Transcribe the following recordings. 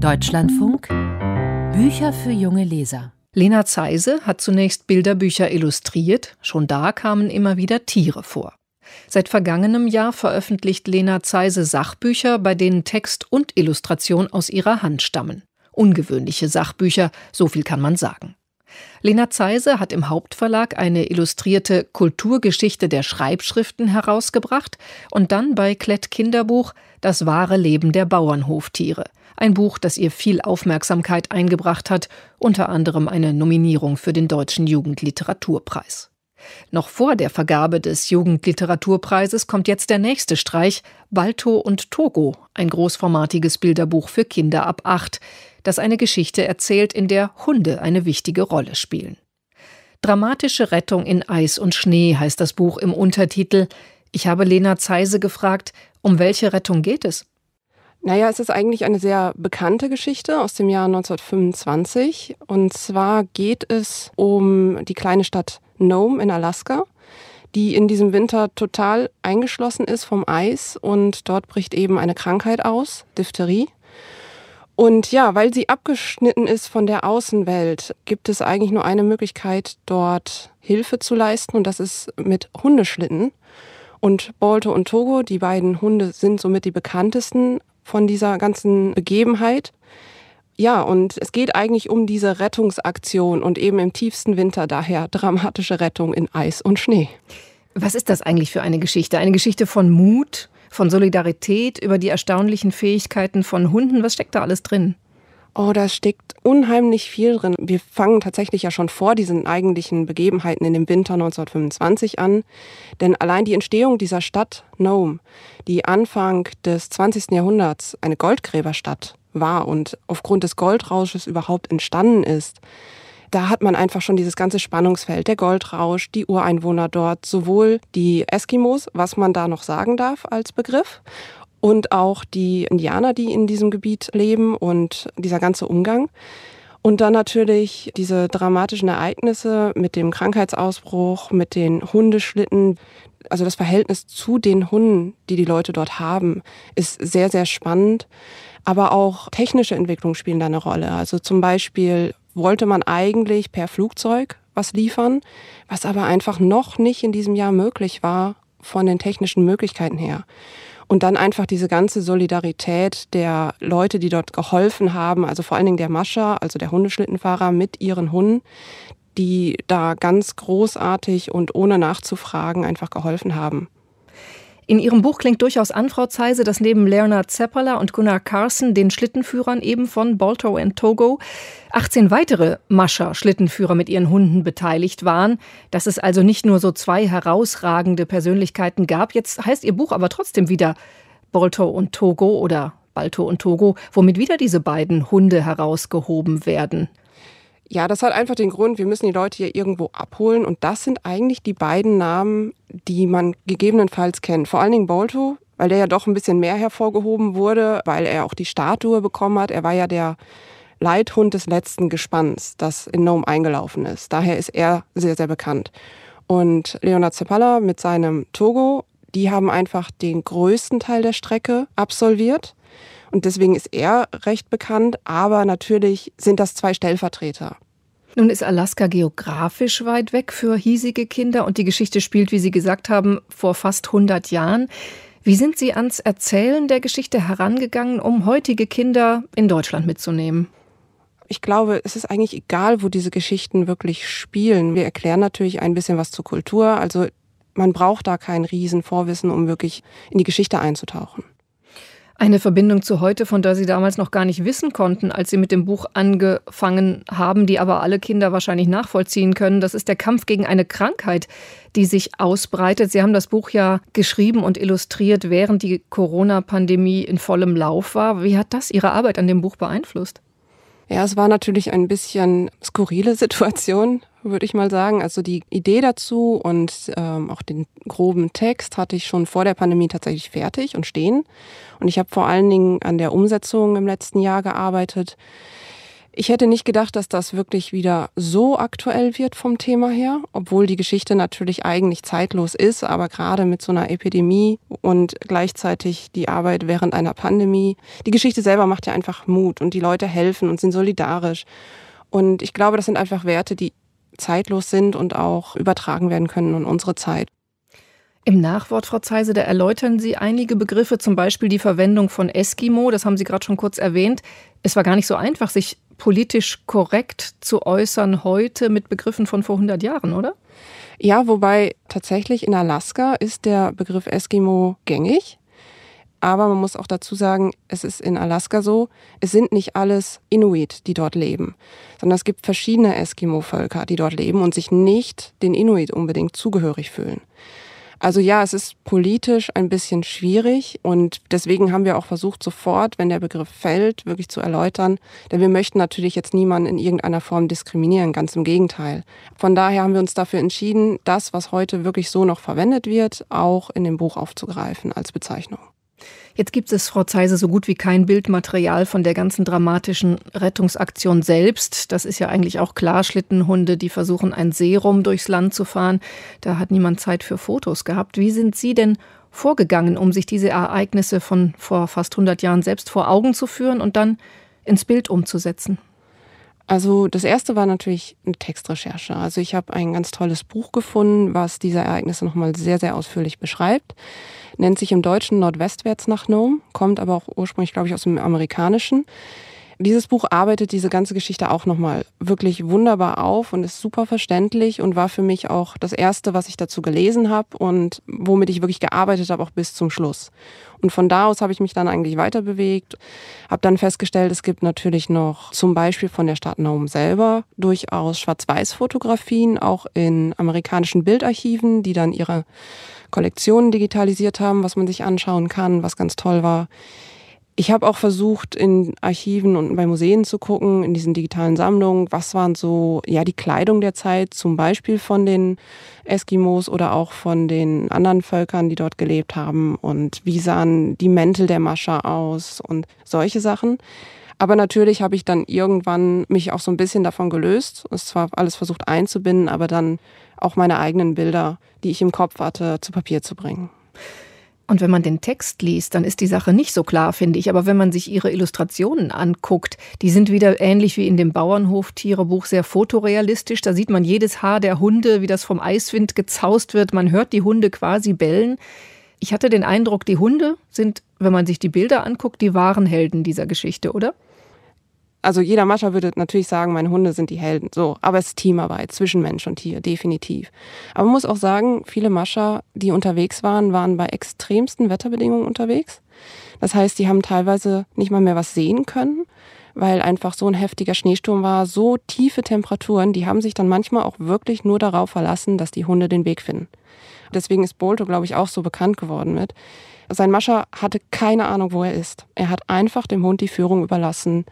Deutschlandfunk Bücher für junge Leser. Lena Zeise hat zunächst Bilderbücher illustriert, schon da kamen immer wieder Tiere vor. Seit vergangenem Jahr veröffentlicht Lena Zeise Sachbücher, bei denen Text und Illustration aus ihrer Hand stammen. Ungewöhnliche Sachbücher, so viel kann man sagen. Lena Zeise hat im Hauptverlag eine illustrierte Kulturgeschichte der Schreibschriften herausgebracht und dann bei Klett Kinderbuch Das wahre Leben der Bauernhoftiere. Ein Buch, das ihr viel Aufmerksamkeit eingebracht hat, unter anderem eine Nominierung für den Deutschen Jugendliteraturpreis. Noch vor der Vergabe des Jugendliteraturpreises kommt jetzt der nächste Streich, Balto und Togo, ein großformatiges Bilderbuch für Kinder ab acht, das eine Geschichte erzählt, in der Hunde eine wichtige Rolle spielen. Dramatische Rettung in Eis und Schnee heißt das Buch im Untertitel. Ich habe Lena Zeise gefragt, um welche Rettung geht es? Naja, es ist eigentlich eine sehr bekannte Geschichte aus dem Jahr 1925. Und zwar geht es um die kleine Stadt Nome in Alaska, die in diesem Winter total eingeschlossen ist vom Eis und dort bricht eben eine Krankheit aus, Diphtherie. Und ja, weil sie abgeschnitten ist von der Außenwelt, gibt es eigentlich nur eine Möglichkeit, dort Hilfe zu leisten und das ist mit Hundeschlitten. Und Balto und Togo, die beiden Hunde sind somit die bekanntesten von dieser ganzen Begebenheit. Ja, und es geht eigentlich um diese Rettungsaktion und eben im tiefsten Winter daher dramatische Rettung in Eis und Schnee. Was ist das eigentlich für eine Geschichte? Eine Geschichte von Mut, von Solidarität, über die erstaunlichen Fähigkeiten von Hunden. Was steckt da alles drin? Oh, da steckt unheimlich viel drin. Wir fangen tatsächlich ja schon vor diesen eigentlichen Begebenheiten in dem Winter 1925 an. Denn allein die Entstehung dieser Stadt Nome, die Anfang des 20. Jahrhunderts eine Goldgräberstadt war und aufgrund des Goldrausches überhaupt entstanden ist, da hat man einfach schon dieses ganze Spannungsfeld, der Goldrausch, die Ureinwohner dort, sowohl die Eskimos, was man da noch sagen darf als Begriff, und auch die Indianer, die in diesem Gebiet leben und dieser ganze Umgang. Und dann natürlich diese dramatischen Ereignisse mit dem Krankheitsausbruch, mit den Hundeschlitten. Also das Verhältnis zu den Hunden, die die Leute dort haben, ist sehr, sehr spannend. Aber auch technische Entwicklungen spielen da eine Rolle. Also zum Beispiel wollte man eigentlich per Flugzeug was liefern, was aber einfach noch nicht in diesem Jahr möglich war von den technischen Möglichkeiten her. Und dann einfach diese ganze Solidarität der Leute, die dort geholfen haben, also vor allen Dingen der Mascha, also der Hundeschlittenfahrer mit ihren Hunden, die da ganz großartig und ohne nachzufragen einfach geholfen haben. In Ihrem Buch klingt durchaus an, Frau Zeise, dass neben Leonard Zeppeler und Gunnar Carson, den Schlittenführern eben von Balto and Togo, 18 weitere Mascher-Schlittenführer mit ihren Hunden beteiligt waren. Dass es also nicht nur so zwei herausragende Persönlichkeiten gab. Jetzt heißt Ihr Buch aber trotzdem wieder Balto und Togo oder Balto und Togo, womit wieder diese beiden Hunde herausgehoben werden. Ja, das hat einfach den Grund, wir müssen die Leute hier irgendwo abholen. Und das sind eigentlich die beiden Namen, die man gegebenenfalls kennt. Vor allen Dingen Bolto, weil der ja doch ein bisschen mehr hervorgehoben wurde, weil er auch die Statue bekommen hat. Er war ja der Leithund des letzten Gespanns, das in Nome eingelaufen ist. Daher ist er sehr, sehr bekannt. Und Leonard Cepala mit seinem Togo, die haben einfach den größten Teil der Strecke absolviert. Und deswegen ist er recht bekannt, aber natürlich sind das zwei Stellvertreter. Nun ist Alaska geografisch weit weg für hiesige Kinder und die Geschichte spielt, wie Sie gesagt haben, vor fast 100 Jahren. Wie sind Sie ans Erzählen der Geschichte herangegangen, um heutige Kinder in Deutschland mitzunehmen? Ich glaube, es ist eigentlich egal, wo diese Geschichten wirklich spielen. Wir erklären natürlich ein bisschen was zur Kultur. Also man braucht da kein Riesenvorwissen, um wirklich in die Geschichte einzutauchen. Eine Verbindung zu heute, von der Sie damals noch gar nicht wissen konnten, als Sie mit dem Buch angefangen haben, die aber alle Kinder wahrscheinlich nachvollziehen können. Das ist der Kampf gegen eine Krankheit, die sich ausbreitet. Sie haben das Buch ja geschrieben und illustriert, während die Corona-Pandemie in vollem Lauf war. Wie hat das Ihre Arbeit an dem Buch beeinflusst? Ja, es war natürlich ein bisschen skurrile Situation, würde ich mal sagen. Also die Idee dazu und ähm, auch den groben Text hatte ich schon vor der Pandemie tatsächlich fertig und stehen. Und ich habe vor allen Dingen an der Umsetzung im letzten Jahr gearbeitet. Ich hätte nicht gedacht, dass das wirklich wieder so aktuell wird vom Thema her, obwohl die Geschichte natürlich eigentlich zeitlos ist, aber gerade mit so einer Epidemie und gleichzeitig die Arbeit während einer Pandemie. Die Geschichte selber macht ja einfach Mut und die Leute helfen und sind solidarisch. Und ich glaube, das sind einfach Werte, die zeitlos sind und auch übertragen werden können in unsere Zeit. Im Nachwort, Frau Zeise, da erläutern Sie einige Begriffe, zum Beispiel die Verwendung von Eskimo, das haben Sie gerade schon kurz erwähnt. Es war gar nicht so einfach, sich politisch korrekt zu äußern heute mit Begriffen von vor 100 Jahren, oder? Ja, wobei tatsächlich in Alaska ist der Begriff Eskimo gängig. Aber man muss auch dazu sagen, es ist in Alaska so, es sind nicht alles Inuit, die dort leben, sondern es gibt verschiedene Eskimo-Völker, die dort leben und sich nicht den Inuit unbedingt zugehörig fühlen. Also ja, es ist politisch ein bisschen schwierig und deswegen haben wir auch versucht, sofort, wenn der Begriff fällt, wirklich zu erläutern. Denn wir möchten natürlich jetzt niemanden in irgendeiner Form diskriminieren, ganz im Gegenteil. Von daher haben wir uns dafür entschieden, das, was heute wirklich so noch verwendet wird, auch in dem Buch aufzugreifen als Bezeichnung. Jetzt gibt es, Frau Zeise, so gut wie kein Bildmaterial von der ganzen dramatischen Rettungsaktion selbst. Das ist ja eigentlich auch klar. Schlittenhunde, die versuchen, ein Serum durchs Land zu fahren. Da hat niemand Zeit für Fotos gehabt. Wie sind Sie denn vorgegangen, um sich diese Ereignisse von vor fast 100 Jahren selbst vor Augen zu führen und dann ins Bild umzusetzen? Also das erste war natürlich eine Textrecherche. Also ich habe ein ganz tolles Buch gefunden, was diese Ereignisse nochmal sehr, sehr ausführlich beschreibt nennt sich im Deutschen Nordwestwärts nach Nome, kommt aber auch ursprünglich, glaube ich, aus dem Amerikanischen. Dieses Buch arbeitet diese ganze Geschichte auch nochmal wirklich wunderbar auf und ist super verständlich und war für mich auch das erste, was ich dazu gelesen habe und womit ich wirklich gearbeitet habe, auch bis zum Schluss. Und von da aus habe ich mich dann eigentlich weiter bewegt, habe dann festgestellt, es gibt natürlich noch zum Beispiel von der Stadt Nome selber durchaus Schwarz-Weiß-Fotografien, auch in amerikanischen Bildarchiven, die dann ihre Kollektionen digitalisiert haben, was man sich anschauen kann, was ganz toll war. Ich habe auch versucht, in Archiven und bei Museen zu gucken, in diesen digitalen Sammlungen, was waren so, ja, die Kleidung der Zeit, zum Beispiel von den Eskimos oder auch von den anderen Völkern, die dort gelebt haben und wie sahen die Mäntel der Mascha aus und solche Sachen. Aber natürlich habe ich dann irgendwann mich auch so ein bisschen davon gelöst. Es zwar alles versucht einzubinden, aber dann auch meine eigenen Bilder, die ich im Kopf hatte, zu Papier zu bringen. Und wenn man den Text liest, dann ist die Sache nicht so klar, finde ich. Aber wenn man sich ihre Illustrationen anguckt, die sind wieder ähnlich wie in dem Bauernhof-Tierebuch sehr fotorealistisch. Da sieht man jedes Haar der Hunde, wie das vom Eiswind gezaust wird. Man hört die Hunde quasi bellen. Ich hatte den Eindruck, die Hunde sind, wenn man sich die Bilder anguckt, die wahren Helden dieser Geschichte, oder? Also jeder Mascher würde natürlich sagen, meine Hunde sind die Helden. So, aber es ist Teamarbeit zwischen Mensch und Tier, definitiv. Aber man muss auch sagen, viele Mascher, die unterwegs waren, waren bei extremsten Wetterbedingungen unterwegs. Das heißt, die haben teilweise nicht mal mehr was sehen können, weil einfach so ein heftiger Schneesturm war, so tiefe Temperaturen, die haben sich dann manchmal auch wirklich nur darauf verlassen, dass die Hunde den Weg finden. Deswegen ist Bolto, glaube ich, auch so bekannt geworden mit. Sein Mascher hatte keine Ahnung, wo er ist. Er hat einfach dem Hund die Führung überlassen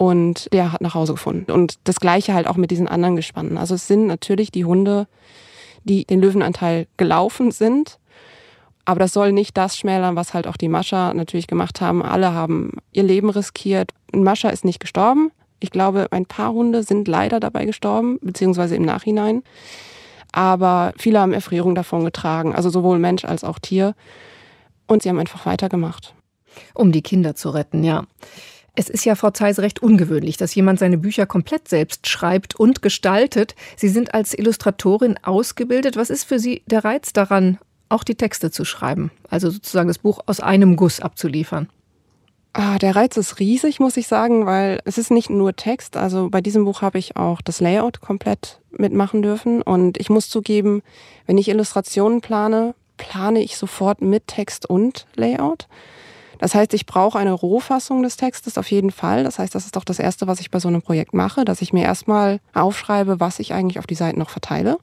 und der hat nach Hause gefunden. Und das gleiche halt auch mit diesen anderen Gespannen. Also es sind natürlich die Hunde, die den Löwenanteil gelaufen sind. Aber das soll nicht das schmälern, was halt auch die Mascha natürlich gemacht haben. Alle haben ihr Leben riskiert. Mascha ist nicht gestorben. Ich glaube, ein paar Hunde sind leider dabei gestorben, beziehungsweise im Nachhinein. Aber viele haben Erfrierung davon getragen, also sowohl Mensch als auch Tier. Und sie haben einfach weitergemacht. Um die Kinder zu retten, ja. Es ist ja, Frau Zeiss, recht ungewöhnlich, dass jemand seine Bücher komplett selbst schreibt und gestaltet. Sie sind als Illustratorin ausgebildet. Was ist für Sie der Reiz daran, auch die Texte zu schreiben? Also sozusagen das Buch aus einem Guss abzuliefern? Ah, der Reiz ist riesig, muss ich sagen, weil es ist nicht nur Text. Also bei diesem Buch habe ich auch das Layout komplett mitmachen dürfen. Und ich muss zugeben, wenn ich Illustrationen plane, plane ich sofort mit Text und Layout. Das heißt, ich brauche eine Rohfassung des Textes auf jeden Fall. Das heißt, das ist doch das Erste, was ich bei so einem Projekt mache, dass ich mir erstmal aufschreibe, was ich eigentlich auf die Seiten noch verteile.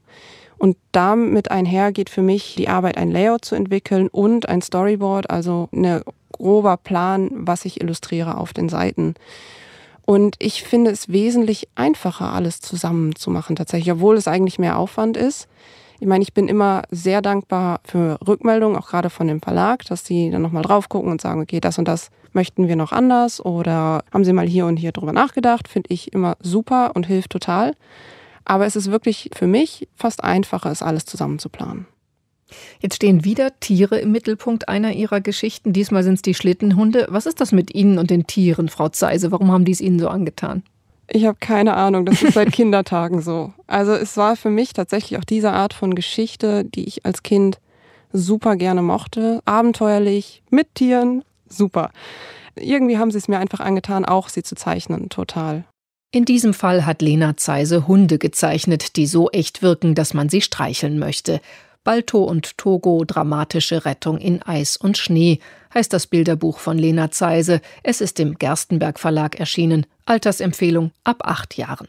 Und damit einher geht für mich die Arbeit, ein Layout zu entwickeln und ein Storyboard, also ein grober Plan, was ich illustriere auf den Seiten. Und ich finde es wesentlich einfacher, alles zusammen zu machen tatsächlich, obwohl es eigentlich mehr Aufwand ist Ich meine, ich bin immer sehr dankbar für Rückmeldungen, auch gerade von dem Verlag, dass sie dann nochmal drauf gucken und sagen, okay, das und das möchten wir noch anders oder haben sie mal hier und hier drüber nachgedacht, finde ich immer super und hilft total. Aber es ist wirklich für mich fast einfacher, es alles zusammen zu planen. Jetzt stehen wieder Tiere im Mittelpunkt einer Ihrer Geschichten. Diesmal sind es die Schlittenhunde. Was ist das mit Ihnen und den Tieren, Frau Zeise? Warum haben die es Ihnen so angetan? Ich habe keine Ahnung, das ist seit Kindertagen so. Also es war für mich tatsächlich auch diese Art von Geschichte, die ich als Kind super gerne mochte. Abenteuerlich, mit Tieren, super. Irgendwie haben sie es mir einfach angetan, auch sie zu zeichnen, total. In diesem Fall hat Lena Zeise Hunde gezeichnet, die so echt wirken, dass man sie streicheln möchte. Balto und Togo dramatische Rettung in Eis und Schnee heißt das Bilderbuch von Lena Zeise. Es ist im Gerstenberg Verlag erschienen. Altersempfehlung ab acht Jahren.